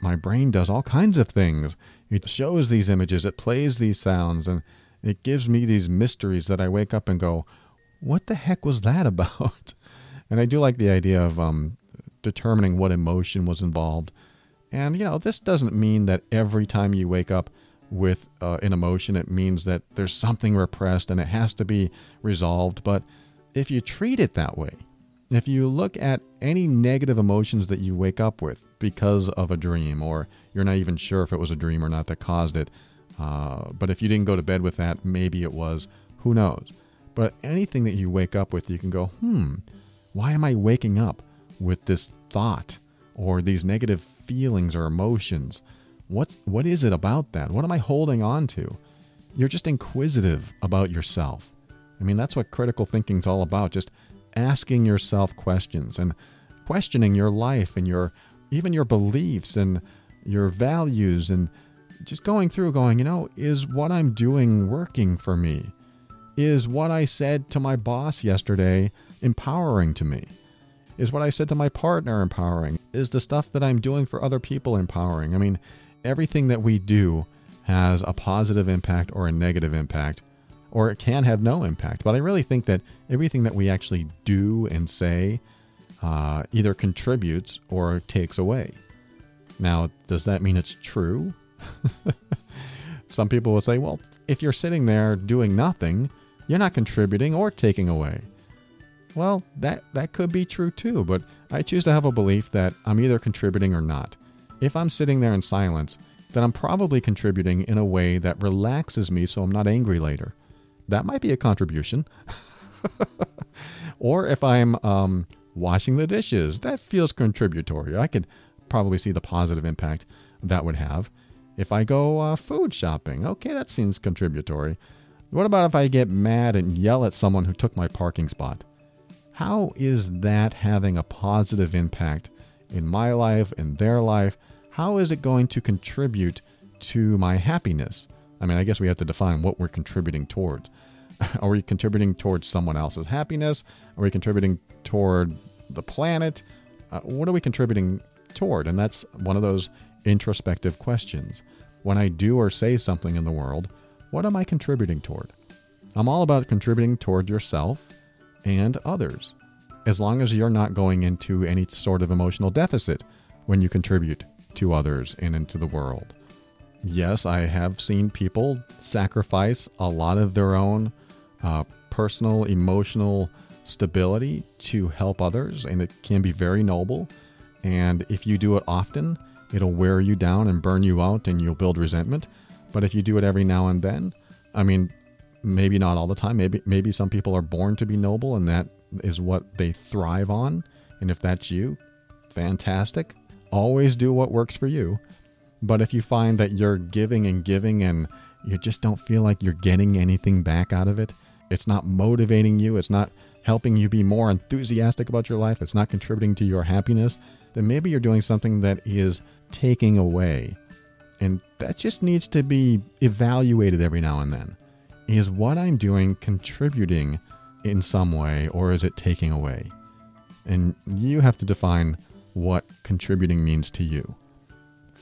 my brain does all kinds of things. It shows these images, it plays these sounds, and it gives me these mysteries that I wake up and go, what the heck was that about? And I do like the idea of um, determining what emotion was involved. And, you know, this doesn't mean that every time you wake up with uh, an emotion, it means that there's something repressed and it has to be resolved. But if you treat it that way, if you look at any negative emotions that you wake up with because of a dream, or you're not even sure if it was a dream or not that caused it, uh, but if you didn't go to bed with that, maybe it was, who knows? But anything that you wake up with, you can go, hmm, why am I waking up with this thought or these negative feelings or emotions? What's, what is it about that? What am I holding on to? You're just inquisitive about yourself. I mean, that's what critical thinking is all about. Just asking yourself questions and questioning your life and your even your beliefs and your values and just going through going, you know, is what I'm doing working for me? Is what I said to my boss yesterday empowering to me? Is what I said to my partner empowering? Is the stuff that I'm doing for other people empowering? I mean, everything that we do has a positive impact or a negative impact or it can have no impact. But I really think that everything that we actually do and say uh, either contributes or takes away. Now, does that mean it's true? Some people will say, well, if you're sitting there doing nothing, you're not contributing or taking away. Well, that, that could be true too, but I choose to have a belief that I'm either contributing or not. If I'm sitting there in silence, then I'm probably contributing in a way that relaxes me so I'm not angry later. That might be a contribution. or if I'm um, washing the dishes, that feels contributory. I could probably see the positive impact that would have. If I go uh, food shopping, okay, that seems contributory. What about if I get mad and yell at someone who took my parking spot? How is that having a positive impact in my life, in their life? How is it going to contribute to my happiness? I mean, I guess we have to define what we're contributing towards. Are we contributing towards someone else's happiness? Are we contributing toward the planet? Uh, what are we contributing toward? And that's one of those introspective questions. When I do or say something in the world, what am I contributing toward? I'm all about contributing toward yourself and others, as long as you're not going into any sort of emotional deficit when you contribute to others and into the world. Yes, I have seen people sacrifice a lot of their own uh, personal, emotional stability to help others, and it can be very noble. And if you do it often, it'll wear you down and burn you out, and you'll build resentment. But if you do it every now and then, I mean, maybe not all the time. Maybe maybe some people are born to be noble, and that is what they thrive on. And if that's you, fantastic. Always do what works for you. But if you find that you're giving and giving and you just don't feel like you're getting anything back out of it, it's not motivating you, it's not helping you be more enthusiastic about your life, it's not contributing to your happiness, then maybe you're doing something that is taking away. And that just needs to be evaluated every now and then. Is what I'm doing contributing in some way or is it taking away? And you have to define what contributing means to you.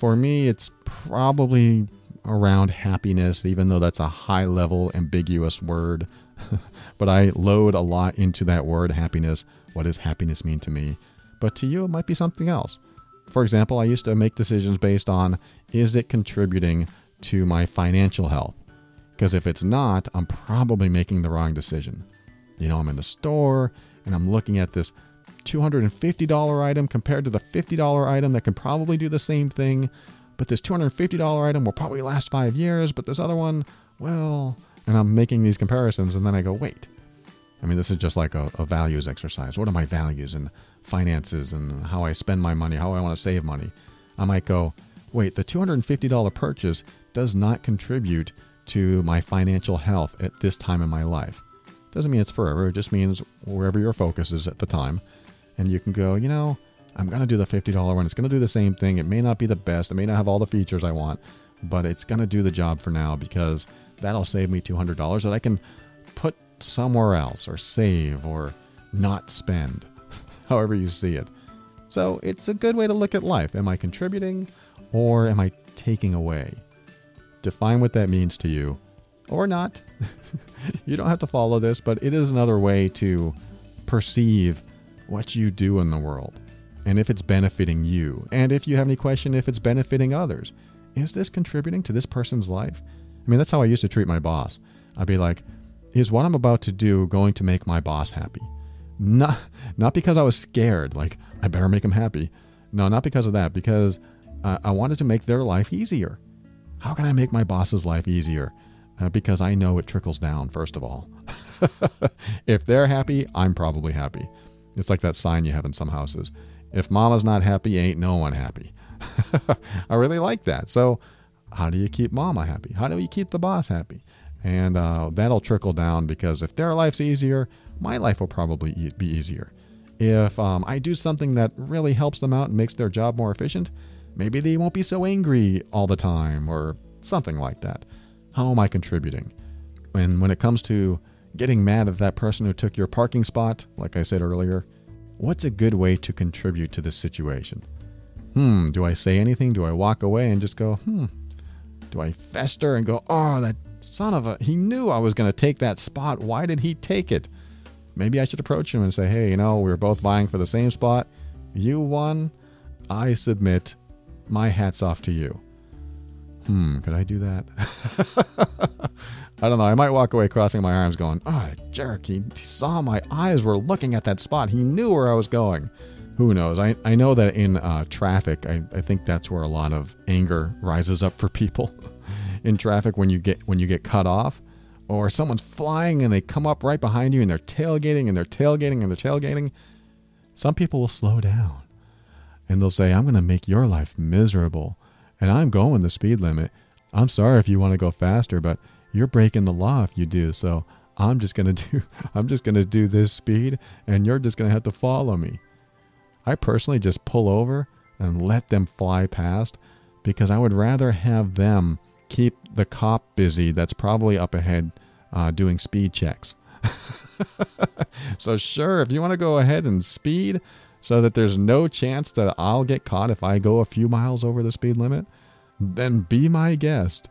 For me, it's probably around happiness, even though that's a high level, ambiguous word. but I load a lot into that word happiness. What does happiness mean to me? But to you, it might be something else. For example, I used to make decisions based on is it contributing to my financial health? Because if it's not, I'm probably making the wrong decision. You know, I'm in the store and I'm looking at this $250 item compared to the $50 item that can probably do the same thing. But this $250 item will probably last five years, but this other one, well, and I'm making these comparisons, and then I go, wait. I mean, this is just like a, a values exercise. What are my values and finances and how I spend my money, how I want to save money? I might go, wait, the $250 purchase does not contribute to my financial health at this time in my life. Doesn't mean it's forever, it just means wherever your focus is at the time. And you can go, you know, I'm going to do the $50 one. It's going to do the same thing. It may not be the best, it may not have all the features I want, but it's going to do the job for now because that'll save me $200 that I can put somewhere else or save or not spend, however you see it. So it's a good way to look at life. Am I contributing or am I taking away? Define what that means to you or not. you don't have to follow this, but it is another way to perceive what you do in the world and if it's benefiting you. And if you have any question if it's benefiting others. Is this contributing to this person's life? I mean, that's how I used to treat my boss. I'd be like, is what I'm about to do going to make my boss happy? Not, not because I was scared, like, I better make him happy. No, not because of that, because I wanted to make their life easier. How can I make my boss's life easier? Uh, because I know it trickles down, first of all. if they're happy, I'm probably happy. It's like that sign you have in some houses. If mama's not happy, ain't no one happy. I really like that. So how do you keep mama happy? How do you keep the boss happy? And uh, that'll trickle down because if their life's easier, my life will probably be easier. If um, I do something that really helps them out and makes their job more efficient, maybe they won't be so angry all the time or something like that. How am I contributing? And when it comes to getting mad at that person who took your parking spot, like I said earlier, what's a good way to contribute to this situation? Hmm, do I say anything? Do I walk away and just go, hmm, do I fester and go, oh, that son of a, he knew I was going to take that spot. Why did he take it? Maybe I should approach him and say, hey, you know, we were both vying for the same spot. You won. I submit. My hat's off to you. Hmm, could I do that? I don't know. I might walk away crossing my arms going, oh, jerk. He, he saw my eyes were looking at that spot. He knew where I was going who knows? I, I know that in uh, traffic, I, I think that's where a lot of anger rises up for people. in traffic, when you get when you get cut off, or someone's flying and they come up right behind you and they're tailgating and they're tailgating and they're tailgating, some people will slow down and they'll say, I'm going to make your life miserable and I'm going the speed limit. I'm sorry if you want to go faster, but you're breaking the law if you do. So I'm just going to do I'm just going to do this speed and you're just going to have to follow me. I personally just pull over and let them fly past because I would rather have them keep the cop busy that's probably up ahead uh, doing speed checks. so, sure, if you want to go ahead and speed so that there's no chance that I'll get caught if I go a few miles over the speed limit, then be my guest.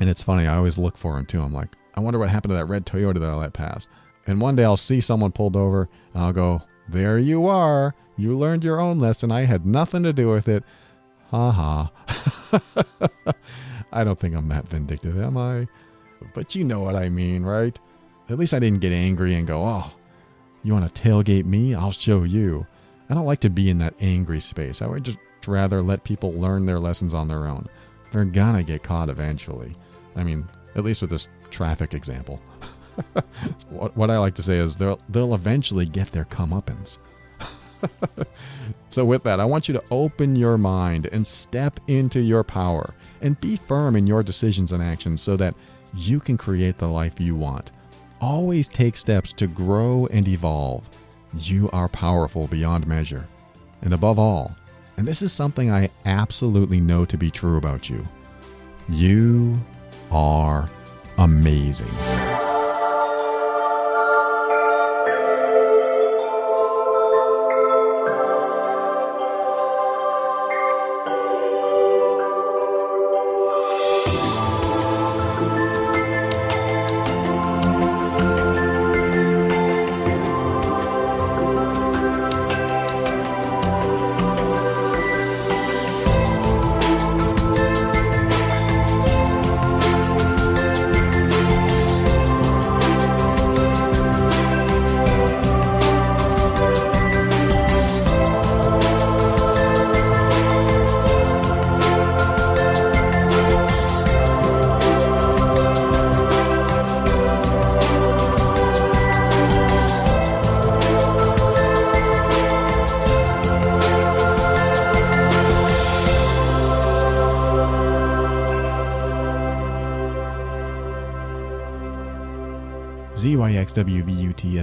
And it's funny, I always look for them too. I'm like, I wonder what happened to that red Toyota that I let pass. And one day I'll see someone pulled over and I'll go, There you are. You learned your own lesson. I had nothing to do with it. Ha ha. I don't think I'm that vindictive, am I? But you know what I mean, right? At least I didn't get angry and go, oh, you want to tailgate me? I'll show you. I don't like to be in that angry space. I would just rather let people learn their lessons on their own. They're gonna get caught eventually. I mean, at least with this traffic example. what, I like to say is they'll they'll eventually get their comeuppance. so with that, I want you to open your mind and step into your power and be firm in your decisions and actions so that you can create the life you want. Always take steps to grow and evolve. You are powerful beyond measure. And above all, and this is something I absolutely know to be true about you, you are amazing.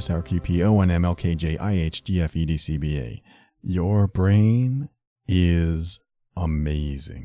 ZYXWVUTSRQP Your brain is amazing.